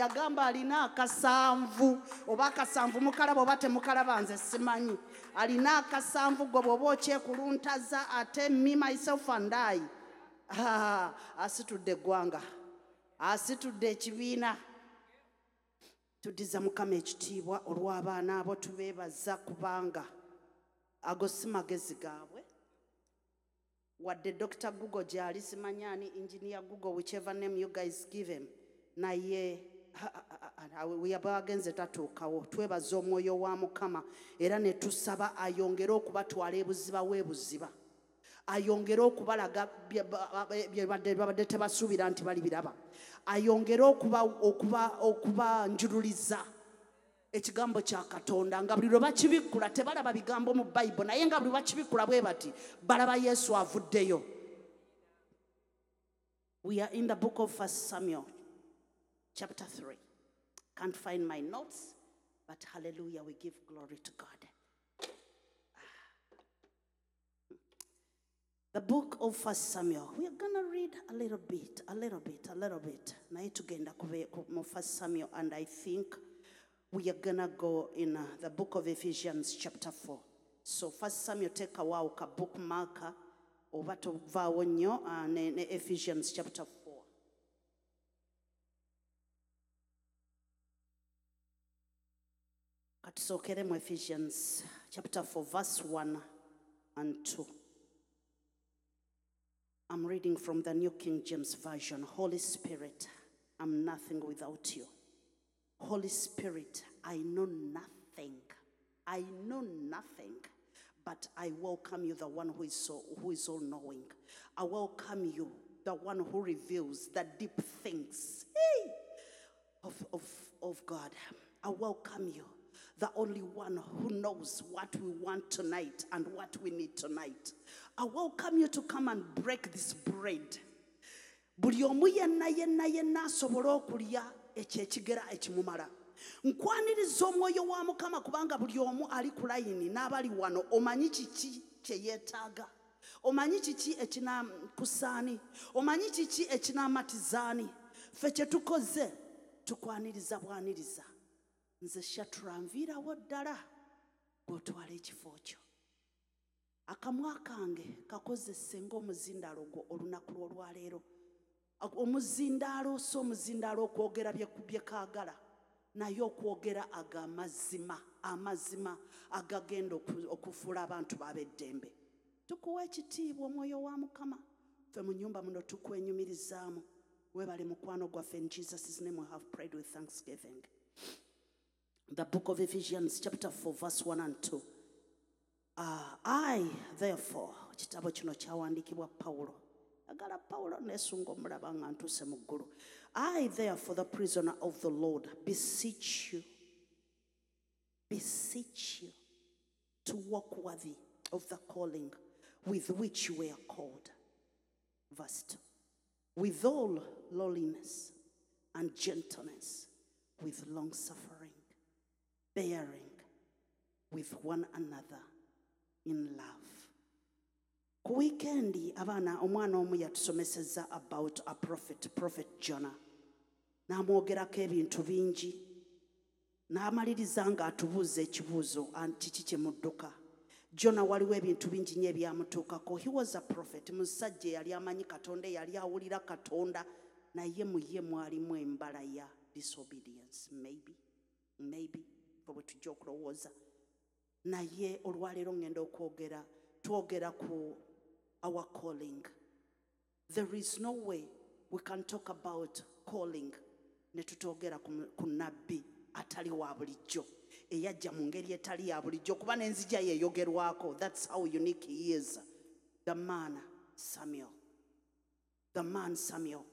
yagamba alina akasanvu oba akasanvu mukalaba oba temukalaba nze simanyi. Alina akasanvu gwe bw'oba okyekuluntaza ate me myself and i. Ah, asitudde eggwanga asitudde ekibiina. Tuddiza mukama ekitiibwa olw'abaana abo tubeebaza kubanga ago si magezi gaabwe. Wadde dr google gyali simanyani engineer google whichever name you guys give him. Naye yaba agenze tatuukawo twebaza omwoyo wa mukama era ne tusaba ayongere okubatwala ebuziba w'ebuziba ayongere okubalaga bye ba- bye badde babadde tebasuubira nti bali biraba. Ayongere okuba- okuba- okubanjululiza ekigambo kya katonda nga buli lwe bakibikkula tebalaba bigambo mu bayibuli naye nga buli bakibikkula bwe bati balaba yesu avuddeyo. We are in the book of first samuel chapter 3 can't find my notes but hallelujah we give glory to god The book of First Samuel. We are gonna read a little bit, a little bit, a little bit. Naye tugenda kube- ku- mu First Samuel, and I think we are gonna go in uh, the book of Ephesians, chapter 4. So First Samuel take a while, ka bookmarker, oba tovaawo nnyo uh, ne, ne Ephesians chapter 4. Katusookere mu Ephesians chapter 4 verse 1 and 2. I'm reading from the New King James Version. Holy Spirit, I'm nothing without you. Holy Spirit, I know nothing. I know nothing, but I welcome you, the one who is so who is all knowing. I welcome you, the one who reveals the deep things hey, of, of, of God. I welcome you, the only one who knows what we want tonight and what we need tonight. I welcome you to come and break this bread. buli omu yenna yenna yenna asobole okulya ekyo ekigera ekimumala. Nkwaniriza omwoyo wa mukama kubanga buli omu ali ku layini n'abali wano. Omanyi kiki kye yeetaaga? Omanyi kiki ekinakusaani omanyi kiki ekinaamatizaani ffe kye tukoze tukwaniriza bwaniriza nze shatulanviirawo ddala gw'otwala ekifo kyo akamwa kange kakozese ng'omuzindaalo gwo olunaku lw'olwaleero omuzindaalo si omuzindaalo okwogera bye bye kaagala naye okwogera ag'amazima amazima agagenda oku- okufuula abantu b'ab'eddembe tukuwa ekitiibwa omwoyo wa mukama. Ffe mu nnyumba muno tukwenyumirizaamu. Weebale mukwano gwaffe. In jesus name we have prayed with thanksgiving the book of ephesians chapter 4 verse 1 and 2 Uh, I, therefore, kitabo kino kyawandiikibwa Pawulo. Agala. I, therefore, the prisoner of the Lord, beseech you, beseech you to walk worthy of the calling with which you were called. Verse 2. With all lowliness and gentleness, with long suffering, bearing with one another in love. ku wiikendi abaana omwana omu yatusomeseza about a prophet prophet jona n'amwogerako ebintu bingi. N'amaliriza nga atubuuza ekibuuzo kiki kye mudduka jona waliwo ebintu bingi nnyo ebyamutuukako. He was a prophet. Musajja eyali amanyi katonda eyali awulira katonda. Naye mu ye mwalimu embala ya disobedience. Maybe maybe fe bwe tujja okulowooza. Naye olwaleero ngenda okwogera twogera ku our calling. There is no way we can talk about calling ne mu- ku nabbi atali wa bulijjo. Eyajja mu ngeri etali ya bulijjo kuba n'enzija yeeyogerwako that's how unique he is. The man samuel. The man samuel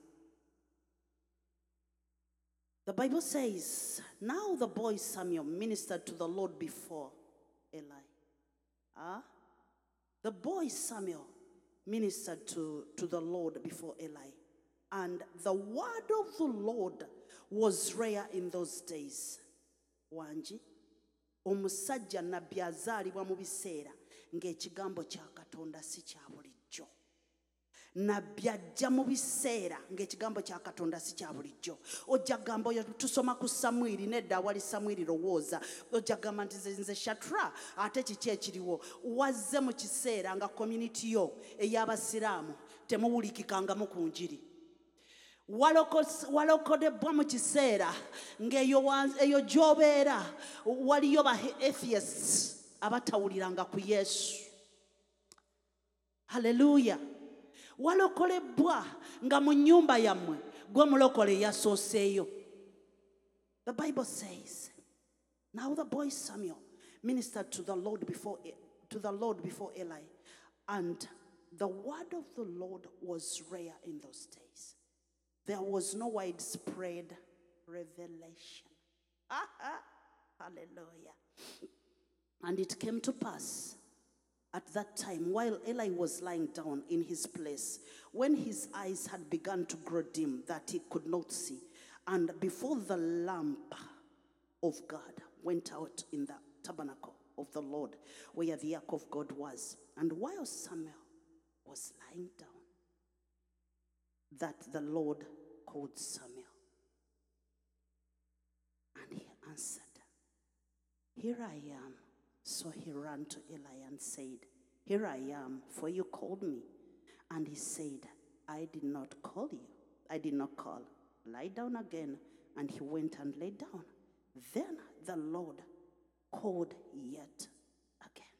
the bible says now the boy samuel ministered to the lord before eli Ah? The boy Samuel ministered to, to the Lord before Eli. And the word of the Lord was rare in those days. Wanji, omusajja nabbi mu biseera ng'ekigambo kya katonda si kya bulijjo nabbi ajja mu biseera ng'ekigambo kya katonda si kya bulijjo. Ojja kugamba oyo tusoma ku samwiri nedda awali samwiri lowooza. Ojja kugamba nti nze shatra ate kiki ekiriwo? Wazze mu kiseera nga community yo ey'abasiraamu temuwulikikangamu ku njiri. Waloko- walokodebwa mu kiseera ng'eyo gy'obeera waliyo ba atheists abatawuliranga ku yesu. Haleluya nga mu yammwe gwe mulokole yasooseeyo. The bible says now the boy samuel ministered to the lord before to the lord before eli and the word of the lord was rare in those days. There was no widespread revelation. Hallelujah. And it came to pass at that time, while Eli was lying down in his place, when his eyes had begun to grow dim that he could not see, and before the lamp of God went out in the tabernacle of the Lord, where the ark of God was, and while Samuel was lying down, that the Lord called Samuel. And he answered, here I am. So he ran to Eli and said, Here I am, for you called me. And he said, I did not call you. I did not call. Lie down again. And he went and lay down. Then the Lord called yet again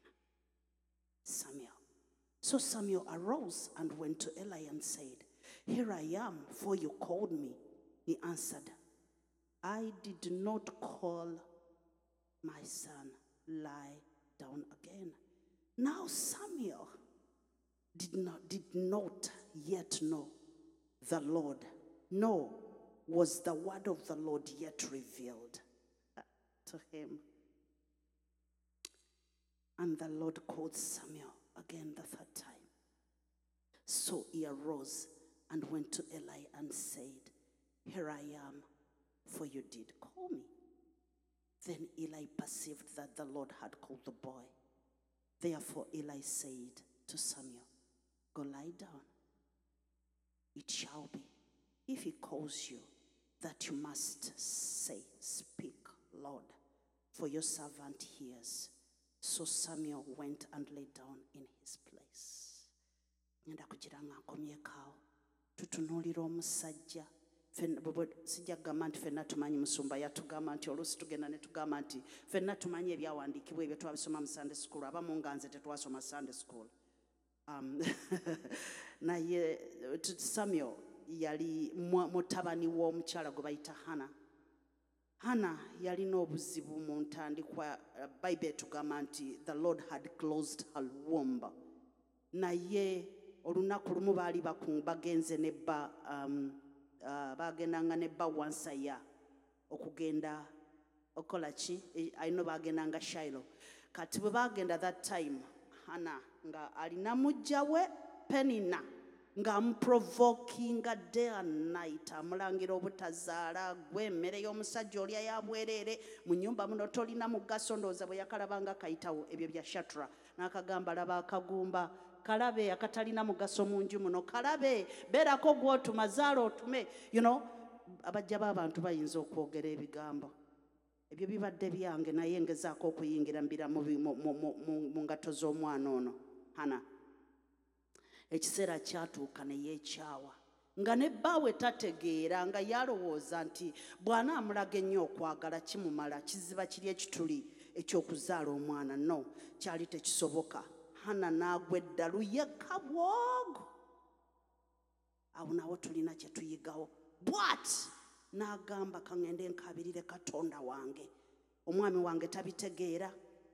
Samuel. So Samuel arose and went to Eli and said, Here I am, for you called me. He answered, I did not call my son, lie down again. Now Samuel did not, did not yet know the Lord, nor was the word of the Lord yet revealed uh, to him. And the Lord called Samuel again the third time. So he arose and went to Eli and said, Here I am, for you did call me. Then Eli perceived that the Lord had called the boy. Therefore Eli said to Samuel, Go lie down. It shall be, if he calls you, that you must say, Speak, Lord, for your servant hears. So Samuel went and lay down in his place. Sijja kugamba nti ffenna tumanyi musumba yatugamba nti oluusi tugenda ne tugamba nti ffenna tumanyi ebyawandiikibwa ebyo twabisoma mu sunday school abamu nga nze tetwasoma sunday school. Um, naye samuel yali mutabani w'omukyala gwe bayita hana hana yalina obuzibu mu ntandikwa bayibuli etugamba nti the lord had closed her womb. Naye olunaku lumu baali bagenze nebba um, uh, bagendanga nebba wansaya okugenda okola ki? E- alina bagendanga shailo kati bwe bagenda that time hana nga alina mujja we penina ng'amuprovokinga day and night amulangira obutazaala gwe emmere y'omusajja olya ya bwereere mu nnyumba muno tolina mugaso ndowooza bwe yakalabanga kayitawo ebyo bya shatra. N'akagamba laba akagumba kalabe akatalina mugaso mu nju muno. Kalabe beerako gw'otuma zaala otume. You know abajja b'abantu bayinza okwogera ebigambo. Ebyo bibadde byange naye ngezaako okuyingira mbira mu ngato z'omwana ono. Hana ekiseera kyatuuka ne yeekyawa. Nga ne bbaawe tategeera nga yalowooza nti bw'anaamulaga ennyo okwagala kimumala kiziba kiri ekituli ekyokuzaala omwana. No kyali tekisoboka hana n'agwa eddalu yekka bwogo awo nawo tulina kye tuyigawo. Bwat n'agamba kaŋŋende nkabirire katonda wange. Omwami wange tabitegeera.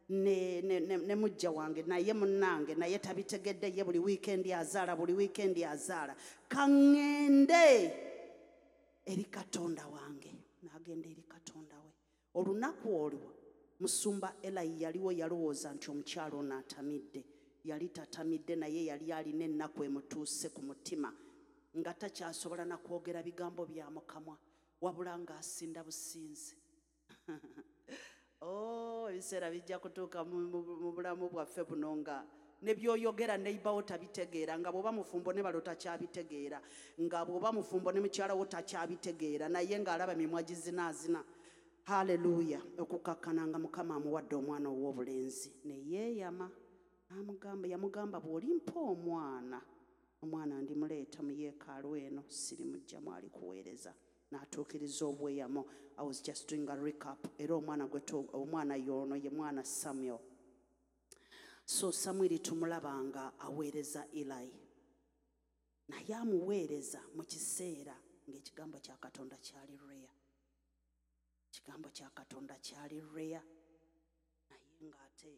Ne, ne, ne, ne mujja wange naye munnange naye tabitegedde. Ye buli wiikendi azaala buli wiikendi azaala. Kaŋŋende eri katonda wange. N'agenda eri katonda we. Olunaku olwo musumba elayi yaliwo yalowooza nti omukyalo ono atamidde yali tatamidde naye yali alina ennaku emutuuse ku mutima nga takyasobola na kwogera bigambo bya mukamwa wabula ng'asinda businzi oh ebiseera bijja kutuuka mu- mu mu bulamu bwaffe buno nga ne byoyogera neibawo tabitegeera nga bw'oba mufumbo ne balo takyabitegeera nga bw'oba mufumbo ne mukyala wo takyabitegeera naye ng'alaba mimwa gizinaazina haleluya okukakkana nga mukama amuwadde omwana ow'obulenzi neyeeyama namugamba yamugamba bw'olimpa omwana omwana ndimuleeta mu yeekaalu eno sirimujja mwali kuweereza. N'atuukiriza obweyamo. I was just doing a recap era omwana omwana y'ono ye mwana samuel. So samwiri tumulaba nga aweereza ilayi naye amuweereza mu kiseera ng'ekigambo kya katonda kyali reya ekigambo kya katonda kyali reya naye ng'ate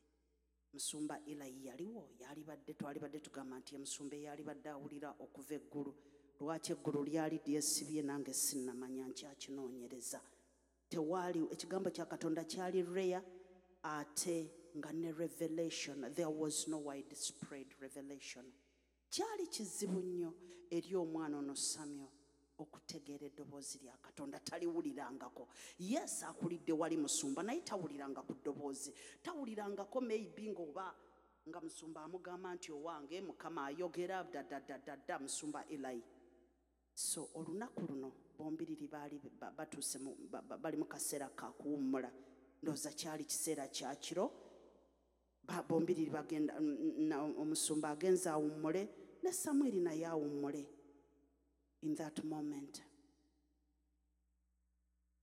musumba ilayi yaliwo yalibadde twalibadde tugamba nti emusumba eyalibadde awulira okuva eggulu. Lwaki eggulu lyali lyesibye nange sinnamanya nkyakinoonyereza tewaali ekigambo kya katonda kyali reya ate nga ne revelation there was no widespread revelation. Kyali kizibu nnyo eri omwana ono samuel okutegeera eddoboozi lya katonda taliwulirangako. Yes akulidde wali musumba naye tawuliranga ku ddoboozi. Tawulirangako maybe ngaoba nga musumba amugamba nti owange mukama ayogera ddaddaddadda musumba elayi so olunaku luno bombiriri baali ba- batuuse bali mu kaseera ka kuwummula. Ndowooza kyali kiseera kya kiro. Bombiriri bagenda omusumba agenza awummule ne samwiri naye awummule in that moment.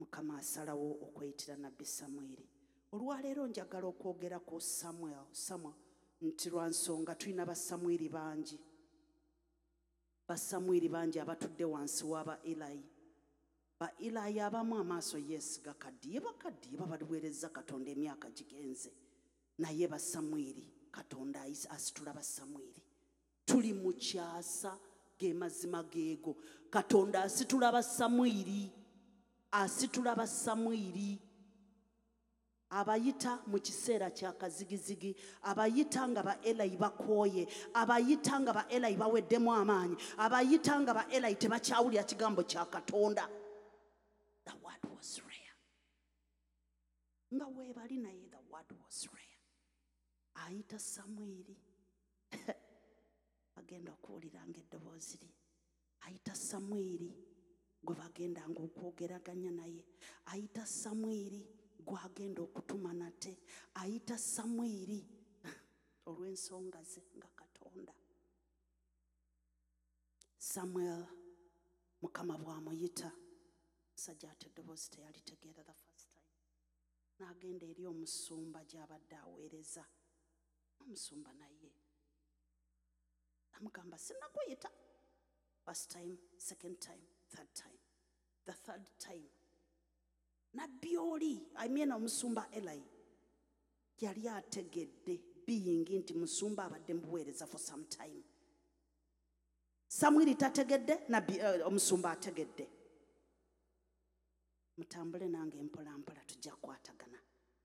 Mukama asalawo okweyitira nabbi samwiri olwaleero njagala okwogera ku samuel samuel nti lwa nsonga tulina basamwiri bangi. Basamwiri bangi abatudde wansi w'aba ilayi ba ilayi abamu amaaso yes gakaddiye bakaddiye babaliweereza katonda emyaka gigenze. Naye basamwiri katonda asitula basamwiri tuli mu kyasa ge mazima geego. Katonda asitula basamwiri asitula basamwiri abayita mu kiseera kya kazigizigi abayita nga ba elayi bakooye abayita nga ba elayi baweddemu amaanyi abayita nga ba elayi tebakyawulira kigambo kya katonda. The word was rare. Nga weebali naye the word was rare. Ayita samwiri bagenda okuwuliranga eddoboozi lye. Ayita samwiri gwe bagendanga okwogeraganya naye. Ayita samwiri gwagenda okutuma nate. Ayita samwiri olw'ensonga ze nga katonda. Samuel mukama bw'amuyita musajja ate eddoboozi teyalitegeera the first time. N'agenda eri omusumba gy'abadde aweereza. Omusumba naye amugamba sinnakuyita first time second time third time. The third time. Nabbi oli i mean omusumba elayi yali ategedde biyingi nti musumba abadde mubuweereza for some time. Samwiri tategedde nabbi eh, omusumba ategedde mutambule nange mpolampola tujja kukwatagana.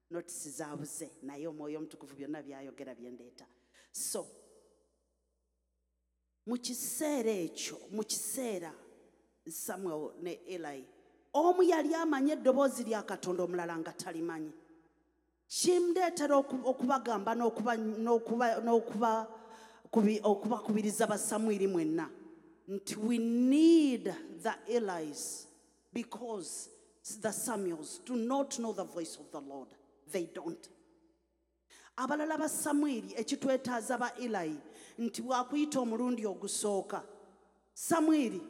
Notisi zaabuze naye omwoyo omutukuvu byonna byayogera byendeeta so mu kiseera ekyo mu kiseera samuel ne elayi omu yali amanyi eddoboozi lya katonda omulala nga talimanyi. Kimndeetera oku- okubagamba n'okuba- n'okuba- n'okuba kubi- okubakubiriza basamwiri mwenna. Nti we need the elis because the samuels do not know the voice of the lord. They don't. Abalala ba samwiri ekitwetaaza ba elayi nti bwakuyita omulundi ogusooka. Samwiri.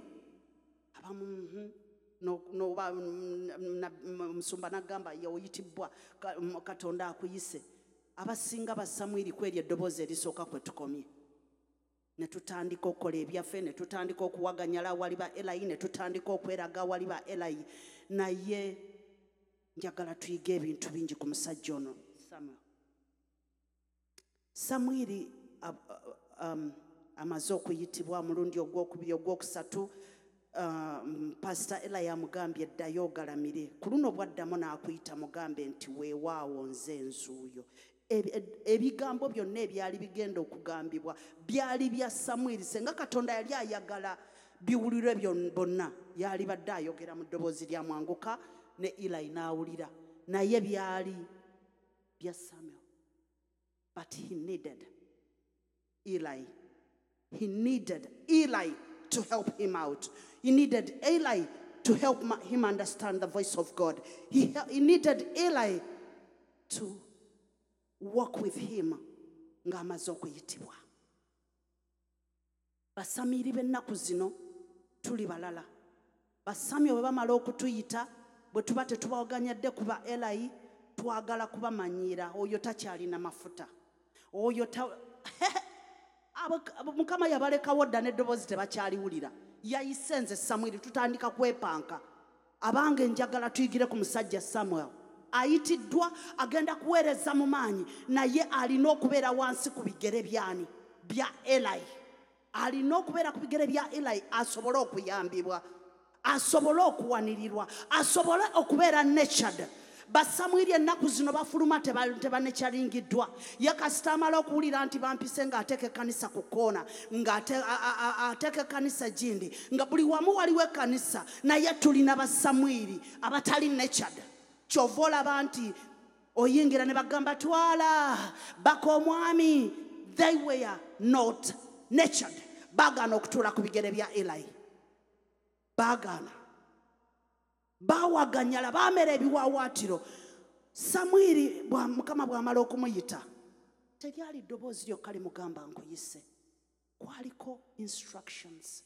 Abamu no- noba omusumba nagamba yeoyitibwa ka- katonda akuyise. Abasinga ba samwiri kweri eddoboozi erisooka kwe tukomye. Ne tutandika okukola ebyaffe ne tutandika okuwaganyala awali ba elayi ne tutandika okweraga awali ba elayi naye njagala tuyige ebintu bingi ku musajja ono samuel. Samwiri amaze okuyitibwa mulundi ogwokubiri ogwokusatu um, pasita era yamugambye eddayo ogalamire. Ku luno bwaddamu n'akuyita mugambe nti weewaawo nze ed- ebigambo byonna ebyali bigenda okugambibwa byali bya samwiri senga katonda yali ayagala biwulirwe bonna yali badde ayogera mu ddoboozi lya mwanguka ne ilayi n'awulira. Naye byali bya samuel but he needed Eli. He needed Eli to help him out. He needed Eli to help him understand the voice of God. He, he needed Eli to walk with him ng'amaze okuyitibwa basamiiri b'ennaku zino tuli balala basami bwe bamala okutuyita bwe tuba tetubawaganyadde kuba elayi twagala kubamanyiira oyo takyalina mafuta oyo mukama yabalekawo dda n'eddoboozi tebakyaliwulira. Yayise nze samwiri tutandika kwepanka abange njagala tuyigire ku musajja samuel. Ayitiddwa agenda kuweereza mu maanyi naye alina okubeera wansi ku bigere byani bya elayi alina okubeera ku bigere bya elayi asobole okuyambibwa asobole okuwanirirwa asobole okubeera natured basamwiri ennaku zino bafuluma teba- tebanekyalingiddwa ye kasita amala okuwulira nti bampise ng'ateeka ekkanisa ku koona ng'ateeka ekkanisa gindi nga buli wamu waliwo ekkanisa naye tulina basamwiri abatali natured kyova olaba nti oyingira ne bagamba twala baka omwami they were not natured baagaana okutuula ku bigere bya elayi baagaana baawaganyala baamera ebiwawaatiro. Samwiri mukama bw'amala okumuyita teryali ddoboozi lyokka limugamba nkuyise. Kwaliko instructions.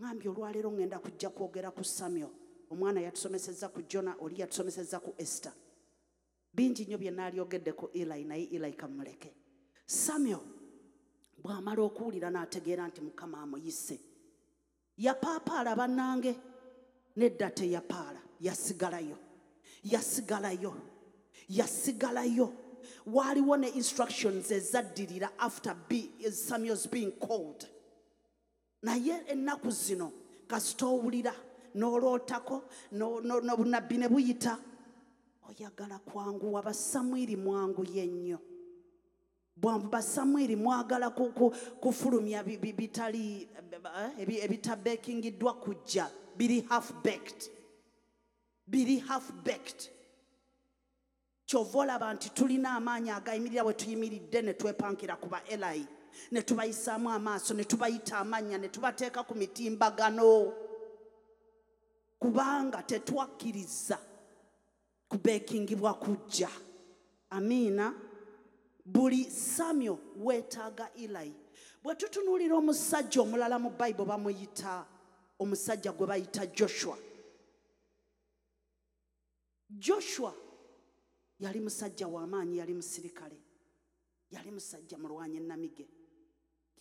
Ŋambye olwaleero ŋŋenda kujja kwogera ku samuel. Omwana yatusomeseza ku jona oli yatusomeseza ku esther. Bingi nnyo bye naalyogedde ku eli naye eli kamuleke. Samuel bw'amala okuwulira n'ategeera nti mukama amuyise. Yapaapaala bannange nedda teyapaala yasigalayo. Yasigalayo. Yasigalayo. Waaliwo ne instructions ezaddirira after be, samuels being called. Naye ennaku zino kasita owulira n'olootako no- no- n'obunabbi ne buyita. Oyagala kwanguwa basamwiri mwanguye nnyo Bwa- basamwiri mwagala ku- ku- kufulumya bi- bi- bitali eh, ebi- ebitabekingiddwa kujja biri half baked biri half baked kyova olaba nti tulina amaanyi agayimirira bwe tuyimiridde ne twepankira ku ba elayi ne tubayisaamu amaaso ne tubayita amannya ne tubateeka ku mitimbagano. Kubanga tetwakkiriza kubeekingibwa kujja. Amiina buli samyo weetaaga elayi bwe tutunuulira omusajja omulala mu bayibuli bamuyita omusajja gwe bayita joshua. Joshua yali musajja w'amaanyi yali musirikale. Yali musajja mulwanyi namige.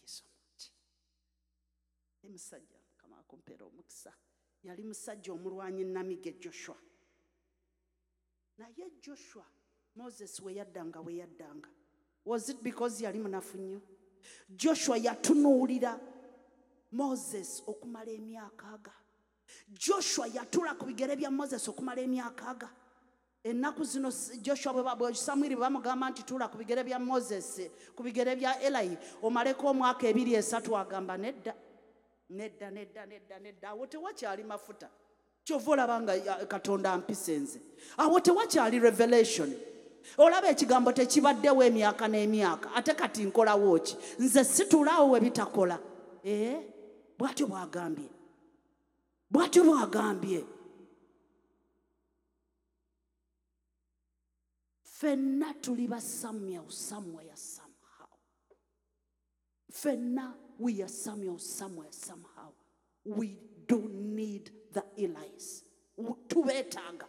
Kisomoki yali musajja mukama akumpeera omukisa. Yali musajja omulwanyi namige joshua. Naye joshua moses we yaddanga we yaddanga. Was it because yali munafu nnyo? Joshua yatunuulira moses okumala emyaka aga. Joshua yatula ku bigere bya moses okumala emyaka aga. Ennaku zino joshua samwiri bwe bamugamba nti tuula ku bigere bya moses ku bigere bya elayi omaleko omwaka ebiri esatu agamba nedda nedda nedda nedda nedda. Awo tewakyali mafuta. Kyova olaba nga katonda ampisa nze. Awo tewakyali revelation. Olaba ekigambo tekibaddewo emyaka n'emyaka. Ate kati nkolawo ki nze situlaawo we bitakola. Ee bw'atyo bw'agambye. Bw'atyo bw'agambye. Ffenna tuli ba samuel somewhere somehow. Ffenna we are samuel somewhere somehow. We do need the elis tubeetaaga.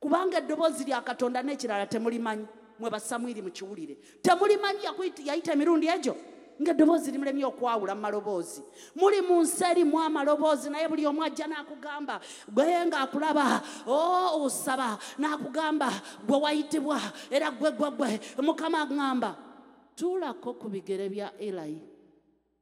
Kubanga eddoboozi lya katonda n'ekirala temulimanyi mwe basamwiri mukiwulire. Temulimanyi yayita emirundi egyo ng'eddoboozi limulemye okwawula mu maloboozi. Muli mu nsi erimu amaloboozi naye buli omu ajja n'akugamba gwe ng'akulaba o osaba n'akugamba gwe wayitibwa era gwe gwe gwe. Mukama aŋŋamba tuulako ku bigere bya elayi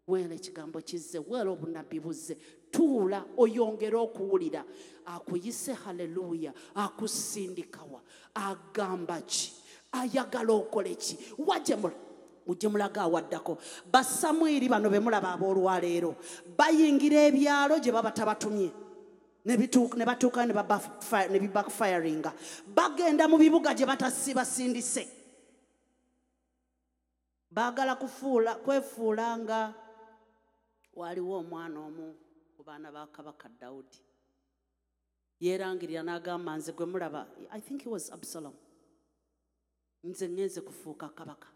weera ekigambo kizze weera obunabbi buzze. Tuula oyongere okuwulira. Akuyise haleluya akusindikawa agamba ki? Ayagala okole ki? Wajje mula ujje mulaga awaddako. Basamwiri bano be mulaba ab'olwaleero. Bayingira ebyalo gye baba tabatumye. Ne bitu- ne bibackfiringa bagenda mu bibuga gye batasi basindise. Baagala kufuula kwefuula nga waaliwo omwana omu ku baana ba kabaka dawudi. Yeerangirira n'agamba nze gwe mulaba i think he was absalom. Nze ŋŋenze kufuuka kabaka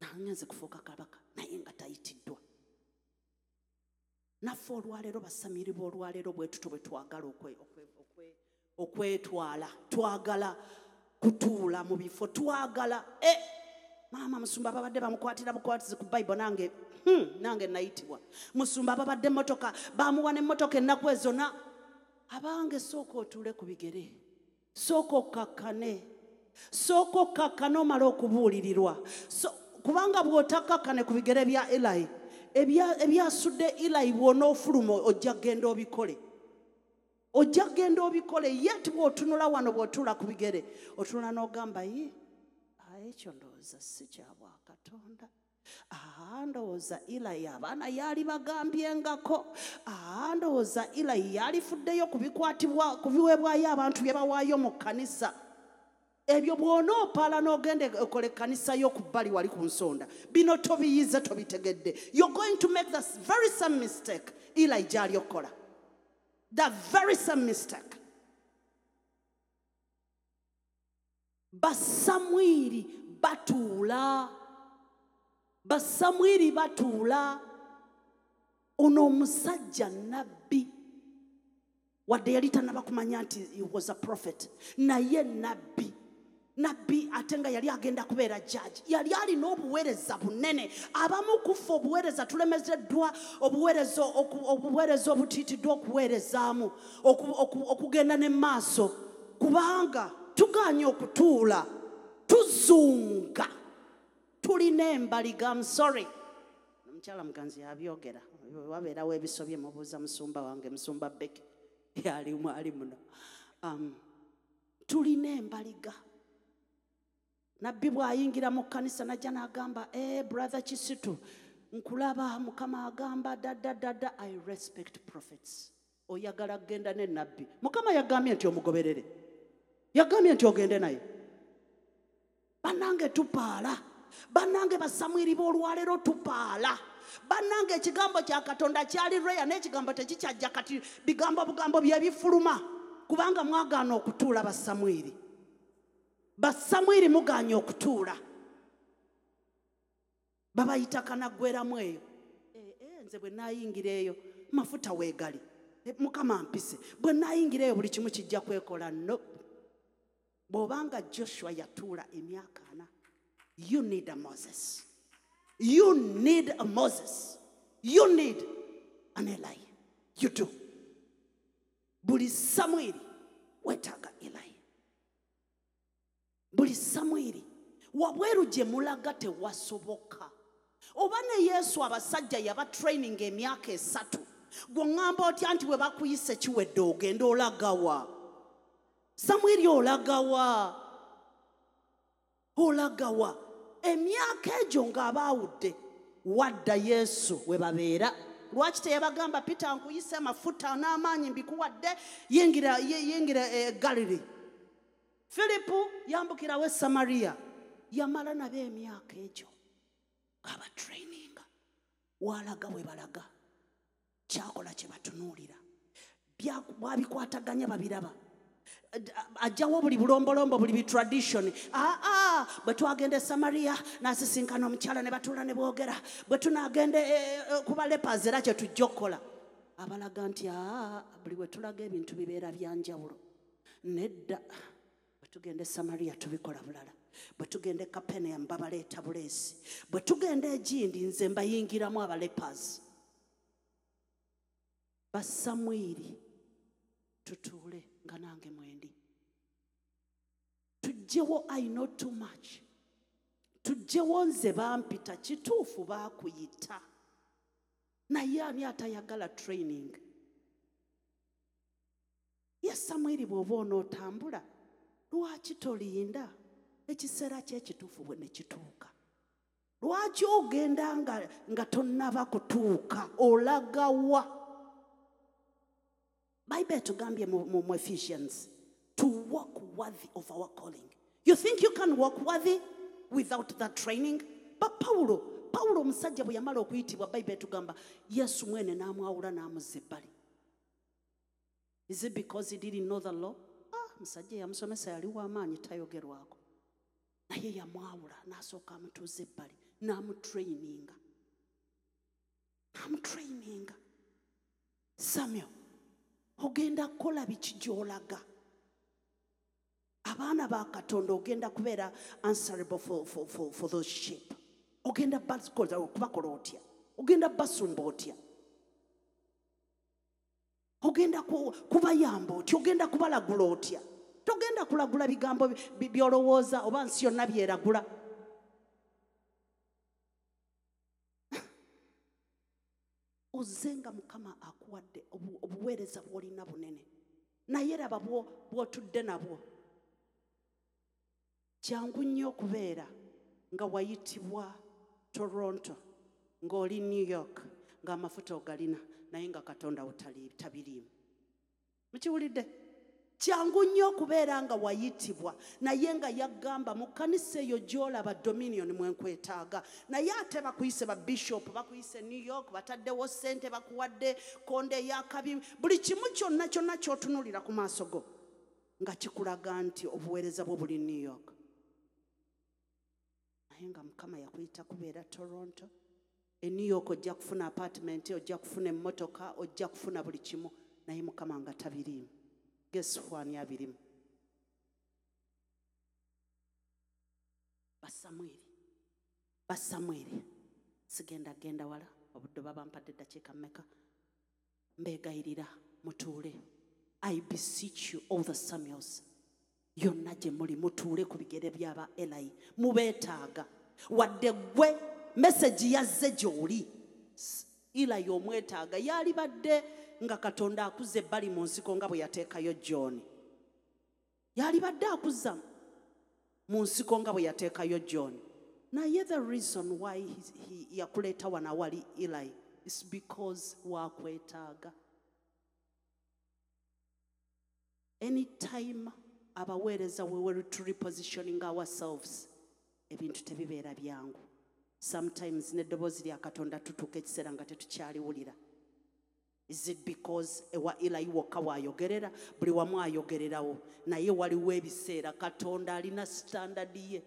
nangenze kufuuka kabaka naye nga tayitiddwa. Naffe olwaleero basamiri b'olwaleero bwe tuto bwe twagala okwe- okwe- okwe- okwetwala twagala kutuula mu bifo twagala e maama musumba babadde bamukwatira bukwatizi ku bayibuli nange hmm, nange nayitibwa. Musumba babadde emmotoka bamuwa n'emmotoka ennaku ezo na abange sooka otuule ku bigere sooka okkakkane sooka okkakkane omale okubuulirirwa So- kubanga bw'otakkakkane ku bigere bya elayi ebya- ebyasudde elayi bw'onoofuluma ojja kgenda obikole. Ojja kgenda obikole yet bw'otunula wano bw'otuula ku bigere otunula n'ogamba ye ekyo ndowooza si kya bwakatonda aa ndowooza ilayi abaana yaali bagambyengako aa ndowooza ilayi yalifuddeyo ku bikwatibwa ku biweebwayo abantu bye bawaayo mu kkanisa ebyo bw'onoopaala n'ogenda ekola ekkanisa yo ku bbali wali ku nsonda bino tobiyize tobitegedde. You're going to make the very same mistake ilayi gy'ali okukola the very same mistake. Basamwiri batuula basamwiri batuula. Ono omusajja nabbi wadde yali tanaba kumanya nti he was a prophet naye nabbi nabbi ate nga yali agenda kubeera jaji yali alina obuweereza bunene. Abamu kufa obuweereza tulemezeddwa obuweereza obuweereza obutiitiddwa okuweerezaamu oku- oku- okugenda ne maaso kubanga tuganye okutuula tuzunga. Tulina embaliga musore omukyala muganzi yabyogera. Wabeerawo ebisobye mubuuza musumba wange musumba beki yali mwali muno. Um, tulina embaliga nabbi bw'ayingira mu kkanisa najja n'agamba eh, brother kisitu nkulaba mukama agamba dadda i respect prophets. Oyagala kgenda ne nabbi. Mukama yagambye nti omugoberere. Yagambye nti ogende naye. Bannange tupaala. Bannange basamwiri b'olwaleero tupaala. Bannange ekigambo kya katonda kyali reya n'ekigambo tekikyajja kati bigambo bugambo bye bifuluma. Kubanga mwagaana okutuula basamwiri basamwiri mugaanye okutuula. Babayita kanaggweramu eyo Eh, eh, nze bwe naayingira eyo mafuta weegali. Eh, mukama mpise bwe naayingira eyo buli kimu kijja kwekola. No. Bw'obanga joshua yatuula emyaka ana you need a moses. You need a moses. You need an eli. You do. Buli samwiri weetaaga eli buli samwiri. Wabweru gye mulaga tewasoboka. Oba ne yesu abasajja yabatraininga emyaka esatu. Gweŋŋamba otya nti bwe bakuyise kiwedde ogenda olagawa? Samwiri olagawa? Olagawa. Emyaka egyo ng'abaawudde wadda yesu we babeera. Lwaki teyabagamba peter nkuyise amafuta n'amaanyi mbikuwadde yingira yingira e galiri firipu yambukirawo e samaliya yamala nabo emyaka egyo. Ng'abatraininga walaga we balaga. Kyakola kye batunuulira. Bwabikwataganya babiraba. Ajjawo buli bulombolombo buli bitradition aa bwe twagenda e samaliya n'asisinkana omukyala ne batuula ne boogera. Bwe tunagenda eh, eh, ku balepas era kye tujja okukola. Abalaga nti aa buli bwe tulaga ebintu bibeera byanjawulo nedda. bwe tugenda e samaliya tubikola bulala. Bwe tugenda e kapeneyamu babaleeta buleesi. Bwe tugenda egindi nze mbayingiramu abalepas basamwiri tutuule nga nange mwendi. Tugjewo i know too much. Tugjewo nze bampita kituufu baakuyita. Naye ani atayagala training? Ye samwiri bw'oba onootambula lwaki tolinda? Ekiseera kyekituufu bwe ne kituuka. Lwaki ogenda nga, tonnaba kutuuka olagawa bayibuli etugambye mu, ephesians to walk worthy of our calling. You think you can walk worthy without that training? But pawulo pawulo omusajja bwe yamala okuyitibwa bayibuli etugamba yesu mwene n'amwawula n'amuzza ebbali. Is it because he didn't know the law musajja yamusomesa yali w'amaanyi tayogerwako. Naye yamwawula n'asooka amutuuza ebbali n'amutrayininga n'amutrayininga samuel ogenda kukola biki gy'olaga? Abaana ba katonda ogenda kubeera answerable for, for, for, for those sheep. Ogenda bakola- otya? Ogenda basumba otya ogenda ku- kubayamba otya ogenda kubalagula otya? Togenda kulagula bigambo bi- bi- byolowooza oba nsi yonna byeragula? Ozze nga mukama akuwadde obu- obuweereza bw'olina bunene. Naye raba bwo- bw'otudde nabwo. Kyangu nnyo okubeera nga wayitibwa toronto ng'oli new york ng'amafuta ogalina naye nga katonda tabiriimu. Mukiwulidde? Kyangu nnyo okubeera nga wayitibwa naye nga yagamba mu kanisa eyo gy'olaba dominion mwenkwetaaga naye ate bakuyise ba bishop bakuyise new york bataddewo ssente bakuwadde konde eyakabi buli kimu kyonna kyonna ky'otunulira ku maaso go nga kikulaga nti obuweereza bwo buli new york. Naye nga mukama yakuyita kubeera toronto e new york ojja kufuna apartment ojja kufuna emmotoka ojja kufuna buli kimu. Naye mukama nga tabiriimu. Gesifwani abirimu? Basamweri basamweri sigenda genda wala. Obudde baba mpadde eddakiika mmeka? Mbeegayirira mutuule. I beseech you all the samuels. Yonna gye muli mutuule ku bigere byaba elayi mubeetaaga. Wadde gwe mesagi yazze gy'oli. Elayi omwetaaga yaali badde nga katonda akuzza ebbali mu nsiko nga bwe yateekayo john. Yaali badde akuzza mu nsiko nga bwe yateekayo john. Naye the reason why yakuleeta wano awali elayi is because wakwetaaga anytime abaweereza we were to repositioning ourselves ebintu tebibeera byangu sometimes n'eddoboozi lya katonda tutuuka ekiseera nga tetukyaliwulira. Is it because ewa elayi wokka waayogerera buli wamu ayogererawo. Naye waliwo ebiseera katonda alina sitandadi ye.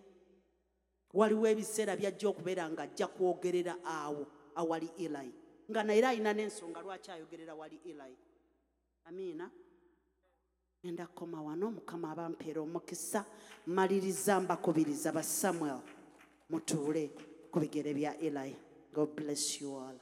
Waliwo ebiseera byajja okubeera nga ajja kwogerera awo awali elayi nga naye era alina n'ensonga lwaki ayogerera wali elayi amiina? Ngenda kukoma wano mukama abampeera omukisa. Maliriza mbakubiriza ba samuel. Mutuule ku bigere bya elayi god bless you all